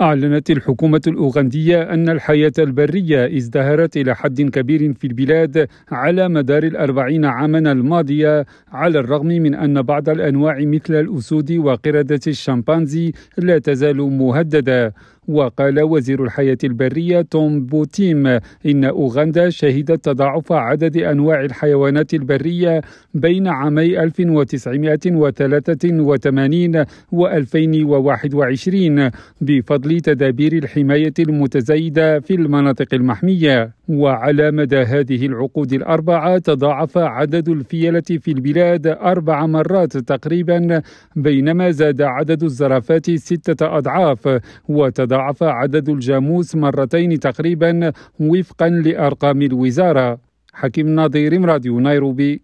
أعلنت الحكومة الأوغندية أن الحياة البرية ازدهرت إلى حد كبير في البلاد على مدار الأربعين عاما الماضية على الرغم من أن بعض الأنواع مثل الأسود وقردة الشمبانزي لا تزال مهددة. وقال وزير الحياة البرية توم بوتيم إن أوغندا شهدت تضاعف عدد أنواع الحيوانات البرية بين عامي 1983 و 2021 بفضل تدابير الحماية المتزايدة في المناطق المحمية. وعلى مدى هذه العقود الأربعة تضاعف عدد الفيلة في البلاد أربع مرات تقريبا بينما زاد عدد الزرافات ستة أضعاف وتضاعف عدد الجاموس مرتين تقريبا وفقا لأرقام الوزارة. حكيم ناظير راديو نيروبي.